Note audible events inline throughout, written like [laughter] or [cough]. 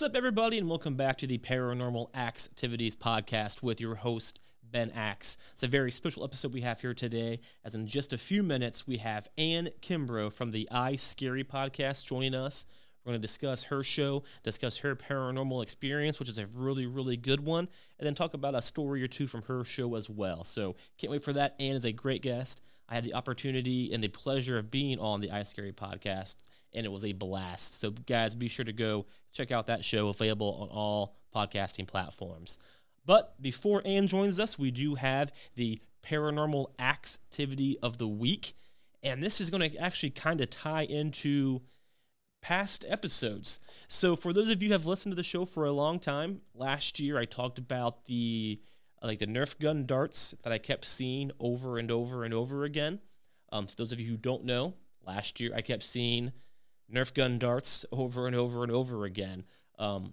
What's up, everybody, and welcome back to the Paranormal Activities Podcast with your host, Ben Axe. It's a very special episode we have here today, as in just a few minutes, we have Anne Kimbrough from the I Scary podcast joining us. We're going to discuss her show, discuss her paranormal experience, which is a really, really good one, and then talk about a story or two from her show as well. So, can't wait for that. Anne is a great guest. I had the opportunity and the pleasure of being on the I Scary podcast and it was a blast. So, guys, be sure to go check out that show available on all podcasting platforms. But before Anne joins us, we do have the paranormal activity of the week. And this is going to actually kind of tie into past episodes. So for those of you who have listened to the show for a long time, last year I talked about the like the Nerf gun darts that I kept seeing over and over and over again. Um, for those of you who don't know, last year I kept seeing Nerf gun darts over and over and over again. Um,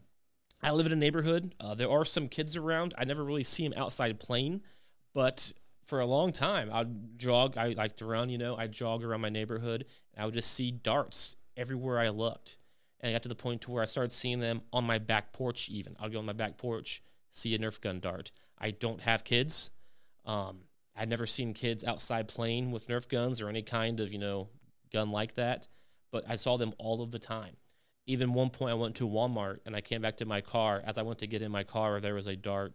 I live in a neighborhood. Uh, there are some kids around. I never really see them outside playing, but for a long time, I'd jog. I like to run, you know, I'd jog around my neighborhood and I would just see darts everywhere I looked. And I got to the point to where I started seeing them on my back porch even. I'll go on my back porch, see a Nerf gun dart. I don't have kids. Um, I'd never seen kids outside playing with Nerf guns or any kind of, you know, gun like that but I saw them all of the time. Even one point, I went to Walmart and I came back to my car. As I went to get in my car, there was a dart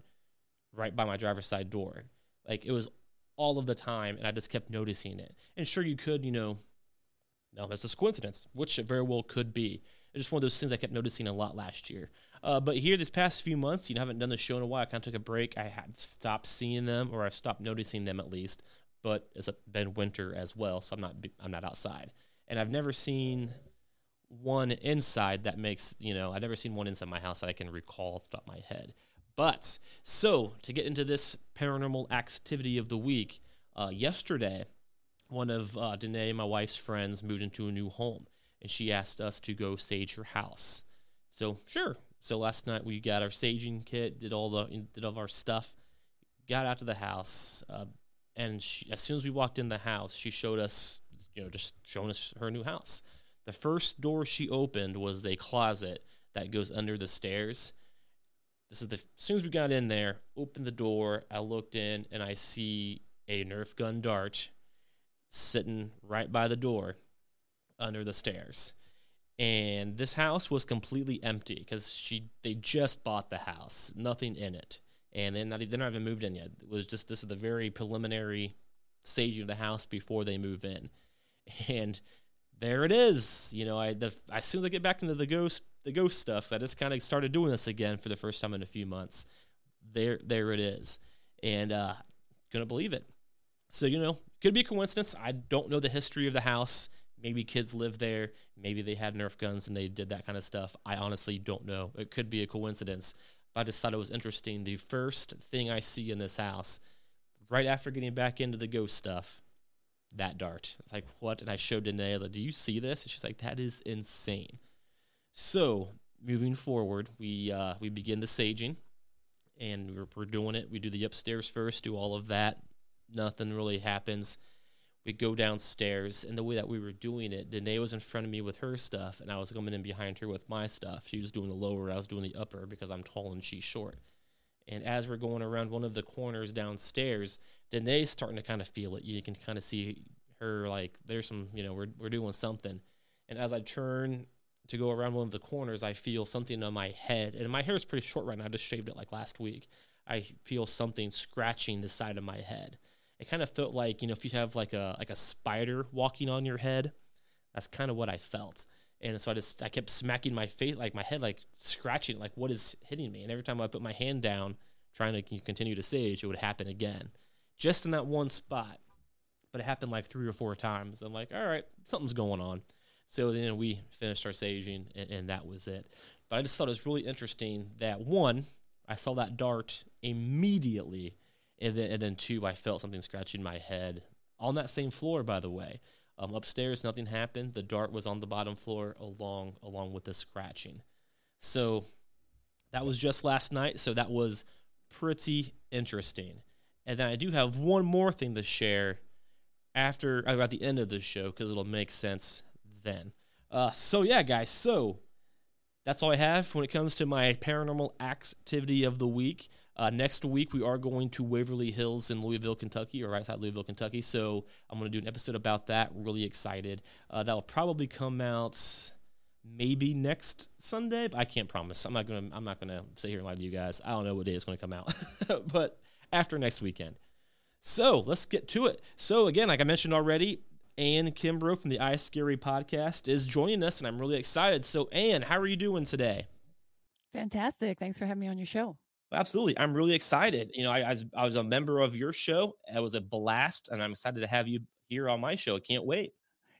right by my driver's side door. Like it was all of the time, and I just kept noticing it. And sure, you could, you know, no, that's just coincidence, which it very well could be. It's just one of those things I kept noticing a lot last year. Uh, but here, this past few months, you know, I haven't done the show in a while. I kind of took a break. I had stopped seeing them, or I've stopped noticing them at least. But it's been winter as well, so I'm not I'm not outside and I've never seen one inside that makes you know I've never seen one inside my house that I can recall off the top of my head. But so to get into this paranormal activity of the week, uh, yesterday, one of uh, Danae, my wife's friends, moved into a new home, and she asked us to go sage her house. So sure. So last night we got our saging kit, did all the did all our stuff, got out to the house, uh, and she, as soon as we walked in the house, she showed us you know, just showing us her new house. The first door she opened was a closet that goes under the stairs. This is the as soon as we got in there, opened the door, I looked in and I see a Nerf gun dart sitting right by the door under the stairs. And this house was completely empty because she they just bought the house, nothing in it, and not, they're not even moved in yet. It was just this is the very preliminary staging of the house before they move in and there it is. You know, I the, as soon as I get back into the ghost the ghost stuff, I just kind of started doing this again for the first time in a few months. There there it is, and uh, couldn't believe it. So you know, could be a coincidence. I don't know the history of the house. Maybe kids lived there. Maybe they had Nerf guns and they did that kind of stuff. I honestly don't know. It could be a coincidence. But I just thought it was interesting. The first thing I see in this house, right after getting back into the ghost stuff, that dart. It's like, what? And I showed Danae, I was like, do you see this? And she's like, that is insane. So moving forward, we uh, we begin the saging, and we're, we're doing it. We do the upstairs first, do all of that. Nothing really happens. We go downstairs, and the way that we were doing it, Danae was in front of me with her stuff, and I was coming in behind her with my stuff. She was doing the lower, I was doing the upper because I'm tall and she's short. And as we're going around one of the corners downstairs, Danae's starting to kind of feel it. You can kind of see her like there's some, you know, we're we're doing something. And as I turn to go around one of the corners, I feel something on my head. And my hair is pretty short right now. I just shaved it like last week. I feel something scratching the side of my head. It kind of felt like, you know, if you have like a like a spider walking on your head, that's kind of what I felt. And so I just I kept smacking my face like my head like scratching like what is hitting me. And every time I put my hand down trying to continue to sage, it would happen again just in that one spot. But it happened like three or four times. I'm like, all right, something's going on. So then we finished our saging, and, and that was it. But I just thought it was really interesting that one, I saw that dart immediately, and then, and then two, I felt something scratching my head on that same floor, by the way. Um, upstairs, nothing happened. The dart was on the bottom floor along along with the scratching. So that was just last night. So that was pretty interesting. And then I do have one more thing to share after about the end of the show because it'll make sense then. Uh, so yeah, guys. So that's all I have when it comes to my paranormal activity of the week. Uh, next week, we are going to Waverly Hills in Louisville, Kentucky, or right outside Louisville, Kentucky. So I'm going to do an episode about that. Really excited. Uh, that'll probably come out maybe next Sunday, but I can't promise. I'm not gonna. I'm not gonna sit here and lie to you guys. I don't know what day it's going to come out, [laughs] but after next weekend. So let's get to it. So again, like I mentioned already, Anne Kimbrough from the I Scary podcast is joining us, and I'm really excited. So Anne, how are you doing today? Fantastic. Thanks for having me on your show. Absolutely. I'm really excited. You know, I, I, was, I was a member of your show. It was a blast, and I'm excited to have you here on my show. I can't wait.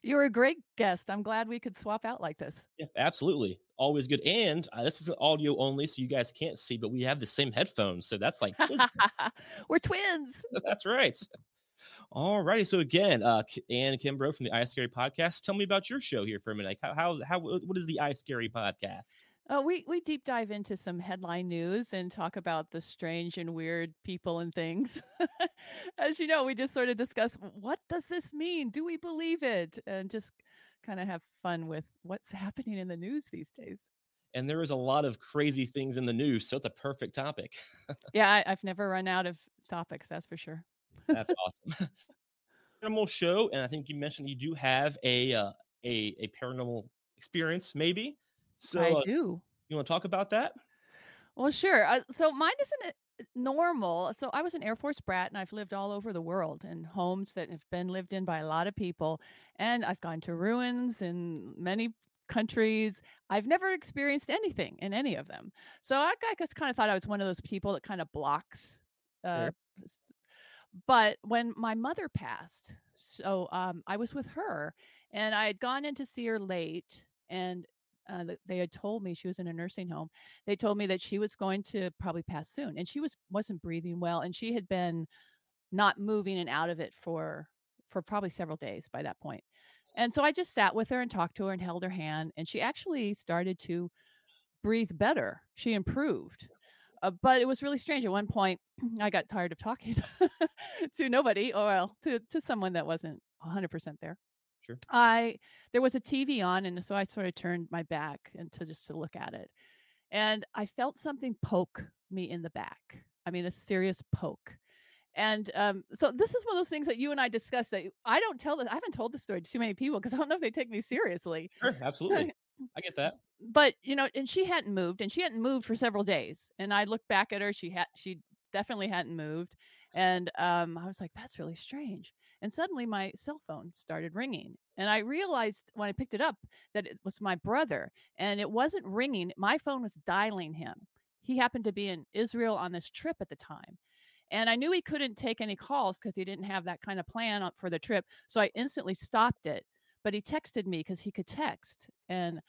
You were a great guest. I'm glad we could swap out like this. Yeah, absolutely. Always good. And uh, this is audio only, so you guys can't see, but we have the same headphones. So that's like, [laughs] we're twins. [laughs] that's right. All righty. So again, uh, Anne Kimbrough from the I Scary podcast. Tell me about your show here for a minute. How, how, how what is the I Scary podcast? Uh, we we deep dive into some headline news and talk about the strange and weird people and things. [laughs] As you know, we just sort of discuss what does this mean? Do we believe it? And just kind of have fun with what's [laughs] happening in the news these days. And there is a lot of crazy things in the news, so it's a perfect topic. yeah, I, [laughs] I've never run out of topics. That's for sure. That's awesome. Paranormal show, and I think you mentioned you do have a uh, a a paranormal experience, maybe. So I uh, do. You want to talk about that? Well, sure. Uh, so mine isn't uh, normal. So I was an Air Force brat and I've lived all over the world in homes that have been lived in by a lot of people. And I've gone to ruins in many countries. I've never experienced anything in any of them. So I, I just kind of thought I was one of those people that kind of blocks. Uh, sure. But when my mother passed, so um, I was with her and I had gone in to see her late and uh, they had told me she was in a nursing home. They told me that she was going to probably pass soon, and she was wasn't breathing well, and she had been not moving and out of it for for probably several days by that point. And so I just sat with her and talked to her and held her hand, and she actually started to breathe better. She improved. Uh, but it was really strange. At one point, [clears throat] I got tired of talking [laughs] to nobody, or well, to to someone that wasn't 100% there. Sure. I there was a TV on, and so I sort of turned my back and to just to look at it, and I felt something poke me in the back. I mean, a serious poke. And um, so this is one of those things that you and I discussed that I don't tell this. I haven't told this story to too many people because I don't know if they take me seriously. Sure, absolutely. [laughs] I get that. But you know, and she hadn't moved, and she hadn't moved for several days. And I looked back at her; she had, she definitely hadn't moved. And um, I was like, "That's really strange." And suddenly my cell phone started ringing. And I realized when I picked it up that it was my brother and it wasn't ringing. My phone was dialing him. He happened to be in Israel on this trip at the time. And I knew he couldn't take any calls because he didn't have that kind of plan for the trip. So I instantly stopped it. But he texted me because he could text. And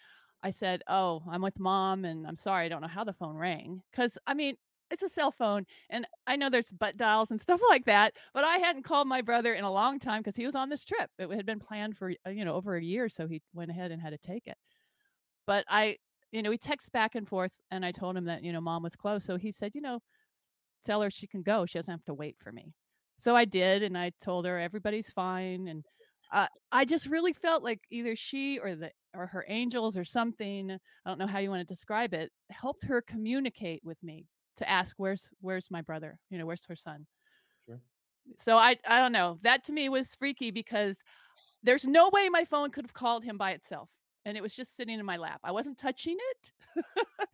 I said, Oh, I'm with mom and I'm sorry. I don't know how the phone rang. Because, I mean, it's a cell phone and i know there's butt dials and stuff [laughs] like that but i hadn't called my brother in a long time because he was on this trip. It had been planned for uh, you know over a year so he went ahead and had to take it. But i you know we text back and forth and i told him that you know mom was close so he said you know tell her she can go. She doesn't have to wait for me. So i did and i told her everybody's fine and uh, i just really felt like either she or the or her angels or something i don't know how you want to describe it helped her communicate with me to ask where's where's my brother? You know where's her son? Sure. So i i don't know. That to me was freaky because there's no way my phone could have called him by itself and it was just sitting in my lap. I wasn't touching it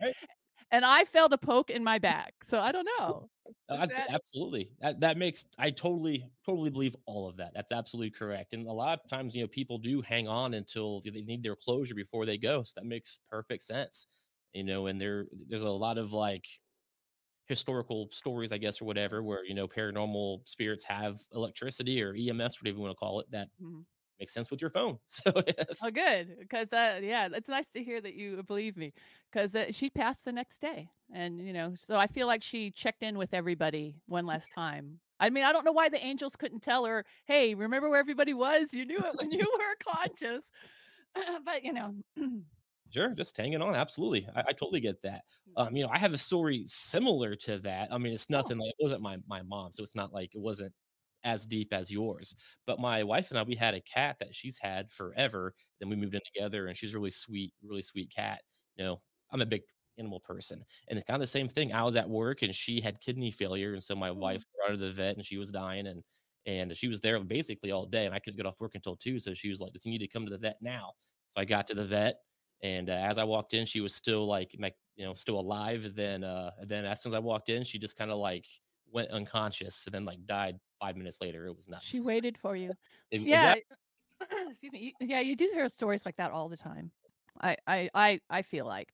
right. [laughs] and i felt a poke in my back so i don't [laughs] know. Uh, that- absolutely. That, that makes i totally totally believe all of that. That's absolutely correct and a lot of times you know people do hang on until they need their closure before they go so that makes perfect sense you know and there there's a lot of like historical stories, I guess, or whatever, where you know paranormal spirits have electricity or EMF, whatever you want to call it, that mm-hmm. makes sense with your phone. [laughs] So yes. oh, good, because uh, yeah, it's nice to hear that you believe me, because uh, she passed the next day, and you know, so I feel like she checked in with everybody one last time. I mean, I don't know why the angels couldn't tell her, "Hey, remember where everybody was? You knew it when you [laughs] were conscious." [clears throat] but you know. [clears throat] Sure, just hanging on. Absolutely, I, I totally get that. Mm. Um, you know, I have a story similar to that. I mean, it's oh. nothing like it wasn't my my mom, so it's not like it wasn't as deep as yours. But my wife and I, we had a cat that she's had forever. Then we moved in together, and she's really sweet, really sweet cat. You know, I'm a big animal person, and it's kind of the same thing. I was at work and she had kidney failure, and so my Mm. wife brought her to the vet and she was dying, and and she was there basically all day, and I couldn't get off work until two, so she was like, "You need to come to the vet now." So I got to the vet, and uh, as I walked in, she was still like, you know, still alive. Then, uh, then as soon as I walked in, she just kind of like went unconscious, and then like died five minutes later. It was nuts. She waited for you. [laughs] Is- is yeah. that- [clears throat] excuse me. you- Yeah, you do hear stories like that all the time. I I I, I feel like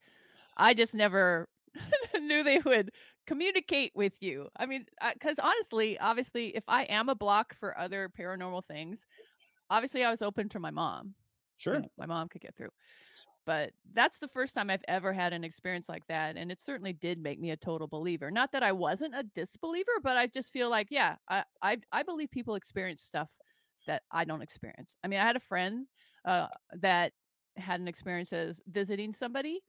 I just never [laughs] knew they would communicate with you. I mean, because honestly, obviously, if I am a block for other paranormal things, obviously I was open to my mom. you sure. know, my mom could get through. But that's the first time I've ever had an experience like that. And it certainly did make me a total believer. Not that I wasn't a disbeliever, but I just feel like, yeah, I, I, I believe people experience stuff that I don't experience. I mean, I had a friend uh, that had an experience as visiting somebody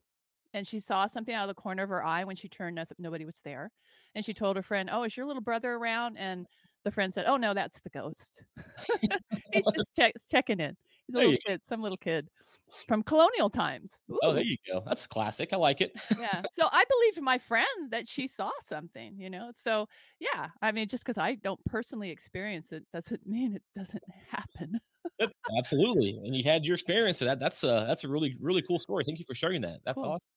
and she saw something out of the corner of her eye when she turned, noth- nobody was there. And she told her friend, Oh, is your little brother around? And the friend said, Oh, no, that's the ghost. [laughs] He's [laughs] just check- checking in. He's a There little kid, some little kid from colonial times. Oh, there you go. That's classic. I like it. yeah. So I believed my friend that she saw something, you know. So yeah, I mean, just because I don't personally experience it doesn't mean it doesn't happen. Yep, absolutely. And you had your experience. So that that's a that's a really really cool story. Thank you for sharing that. That's Cool. awesome.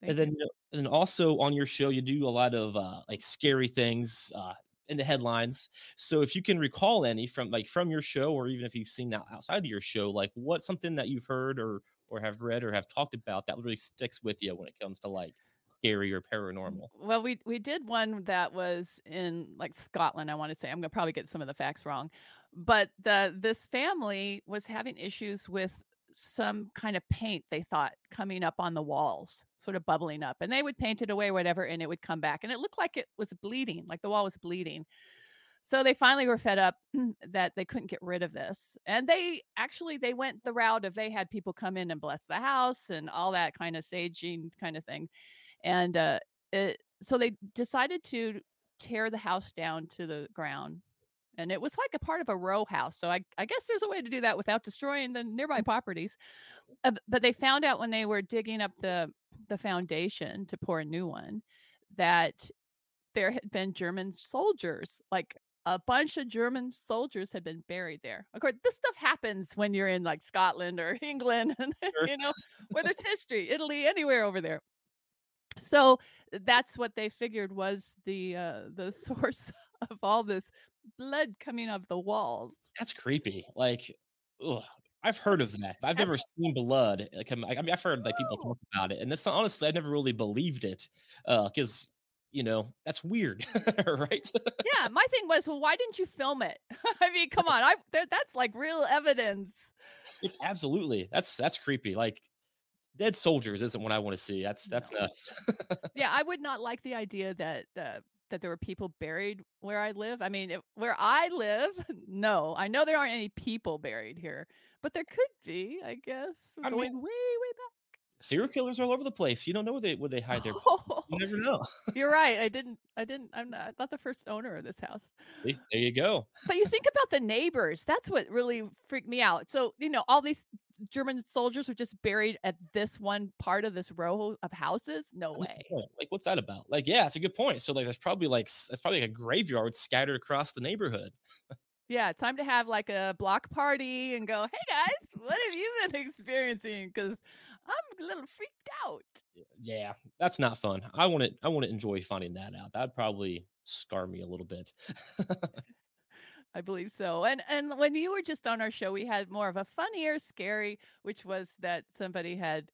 Thank and then you. and then also on your show, you do a lot of uh, like scary things uh, in the headlines. So if you can recall any from like from your show, or even if you've seen that outside of your show, like what's something that you've heard or or have read or have talked about that really sticks with you when it comes to like scary or paranormal. Well, we we did one that was in like Scotland. I want to say I'm gonna probably get some of the facts wrong, but the this family was having issues with some kind of paint they thought coming up on the walls, sort of bubbling up, and they would paint it away, whatever, and it would come back, and it looked like it was bleeding, like the wall was bleeding. So they finally were fed up [clears throat] that they couldn't get rid of this. And they actually they went the route of they had people come in and bless the house and all that kind of saging kind of thing. And uh it, so they decided to tear the house down to the ground. And it was like a part of a row house. So I, I guess there's a way to do that without destroying the nearby properties. Uh, but they found out when they were digging up the the foundation to pour a new one that there had been German soldiers, like a bunch of German soldiers had been buried there. Of course, this stuff happens when you're in like Scotland or [laughs] England, and Sure. you know, where there's history, Italy, anywhere over there. So that's what they figured was the uh, the [laughs] source of all this blood coming out of the walls. That's creepy. Like, ugh, I've heard of that. but I've never seen blood. Like, I mean, I've heard like people Oh. talk about it, and this honestly, I never really believed it because you know that's weird, [laughs] right? Yeah, my thing was, well, why didn't you film it? [laughs] I mean, come on, [laughs] i that's like real evidence. It- Absolutely, that's that's creepy. Like, dead soldiers isn't what I want to see. That's that's No. nuts. yeah, I would not like the idea that uh, that there were people buried where I live. I mean, if, where I live, [laughs] no, I know there aren't any people buried here, but there could be. I guess We're I mean- going way, way Serial killers are all over the place. You don't know where they where they hide their. back. [laughs] You never know. You're right. I didn't. I didn't. I'm not, not the first owner of this house. See, there you go. But you think about the neighbors. That's what really freaked me out. So you know, all these German soldiers are just buried at this one part of this row of houses. No That's way. Like, what's that about? Like, yeah, it's a good point. So, like, there's probably like that's probably like a graveyard scattered across the neighborhood. Yeah, time to have like a block party and go, hey guys, what have you been [laughs] experiencing? Because I'm a little freaked out. Yeah, that's not fun. I want to I want to enjoy finding that out. That'd probably scar me a little bit. [laughs] [laughs] I believe so. And and when you were just on our show, we had more of a funnier, scary, which was that somebody had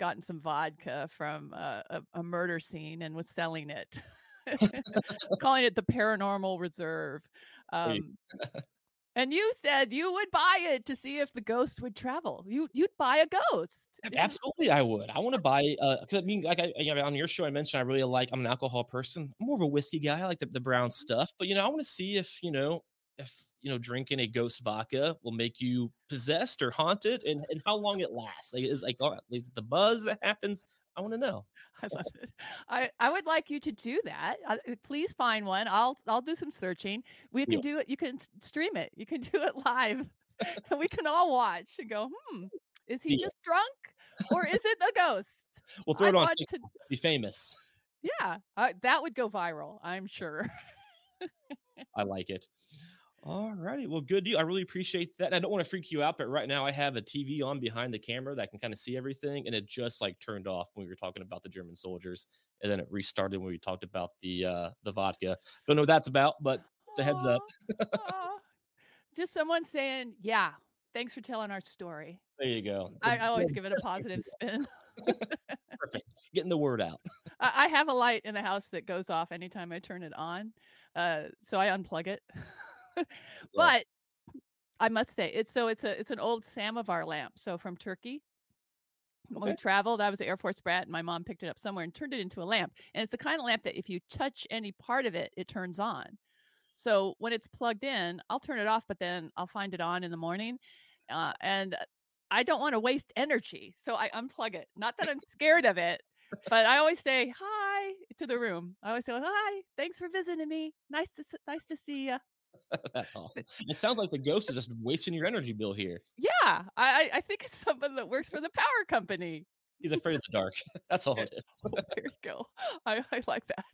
gotten some vodka from uh, a, a murder scene and was selling it, [laughs] calling it the Paranormal Reserve. Um, and you said you would buy it to see if the ghost would travel. You you'd buy a ghost. Absolutely, I would. I want to buy because I mean, like I, you know, on your show, I mentioned I really like. I'm an alcohol person. I'm more of a whiskey guy. I like the, the brown stuff, but you know, I want to see if you know if you know drinking a ghost vodka will make you possessed or haunted, and, and how long it lasts. Like is like uh, is it the buzz that happens? I want to know. [laughs] I love it. I, I would like you to do that. Uh, uh, please find one. I'll I'll do some searching. We can Yeah. do it. You can stream it. You can [laughs] do it live, and [laughs] we can all watch and go. Hmm, is he Yeah. just drunk, or is it a ghost? We'll throw I it on to- Be famous. yeah, uh, that would go viral. I'm sure. I like it. All righty. Well, good deal. I really appreciate that. And I don't want to freak you out, but right now I have a TV on behind the camera that can kind of see everything, and it just like turned off when we were talking about the German soldiers, and then it restarted when we talked about the uh the vodka. Don't know what that's about, but a heads up. Just someone saying, "Yeah, thanks for telling our story." There you go. I, I always give it a best way to positive [laughs] spin. [laughs] Perfect. Getting the word out. I, I have a light in the house that goes off anytime I turn it on, uh, so I unplug it. [laughs] [laughs] but I must say, it's so it's a it's an old samovar lamp, so from Turkey. When we traveled, I was an Air Force brat, and my mom picked it up somewhere and turned it into a lamp. And it's the kind of lamp that if you touch any part of it, it turns on. So when it's plugged in, I'll turn it off, but then I'll find it on in the morning. Uh, and I don't want to waste energy, so I unplug it. Not that I'm scared of it, but I always say hi to the room. I always say hi, thanks for visiting me. Nice to nice to see you. [laughs] That's awesome. It sounds like the ghost is just wasting your energy bill here. Yeah, I I think it's someone that works for the power company. He's afraid of the dark. [laughs] That's all it [laughs] is. there you go. I, I like that.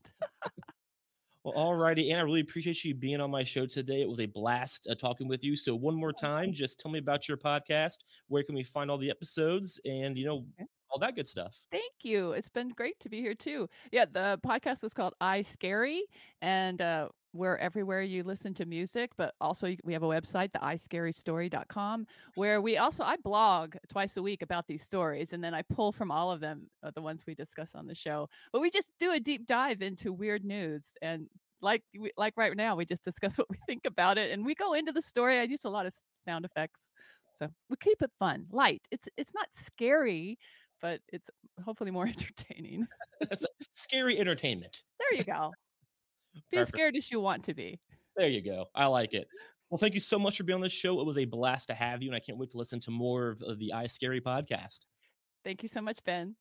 Well, all righty, Anne. I really appreciate you being on my show today. It was a blast uh, talking with you. So, one more time, just tell me about your podcast. Where can we find all the episodes and you know Okay. all that good stuff? Thank you. It's been great to be here too. Yeah, the podcast is called I Scary, and uh, we're everywhere you listen to music. But also, we have a website, the iScaryStory.com, where we also I blog twice a week about these stories, and then I pull from all of them, uh, the ones we discuss on the show. But we just do a deep dive into weird news and. Like like right now, we just discuss [laughs] what we think about it, and we go into the story. I use a lot of sound effects, so we keep it fun, light. It's it's not scary, but it's hopefully more [laughs] entertaining. [laughs] It's scary entertainment. There you go. Be as scared as you want to be. There you go. I like it. Well, thank you so much for being on this show. It was a blast to have you, and I can't wait to listen to more of, of the I Scary podcast. Thank you so much, Ben.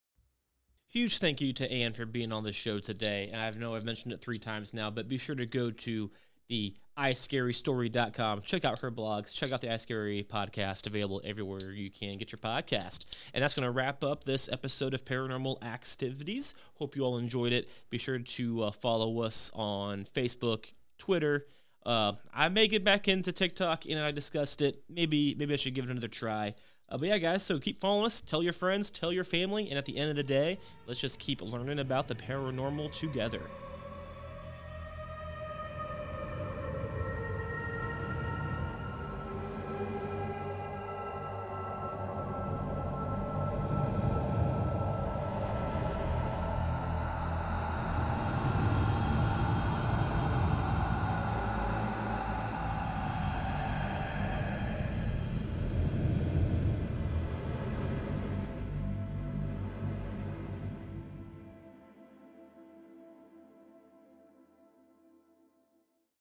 Huge thank you to Anne for being on the show today. And I know I've mentioned it three times now, but be sure to go to the iScaryStory.com. Check out her blogs. Check out the iScary podcast available everywhere you can get your podcast. And that's going to wrap up this episode of Paranormal Activities. Hope you all enjoyed it. Be sure to uh, follow us on Facebook, Twitter. Uh, I may get back into TikTok, and I discussed it. Maybe maybe I should give it another try. Uh, but yeah, guys, so keep following us. Tell your friends, tell your family, and at the end of the day, let's just keep learning about the paranormal together.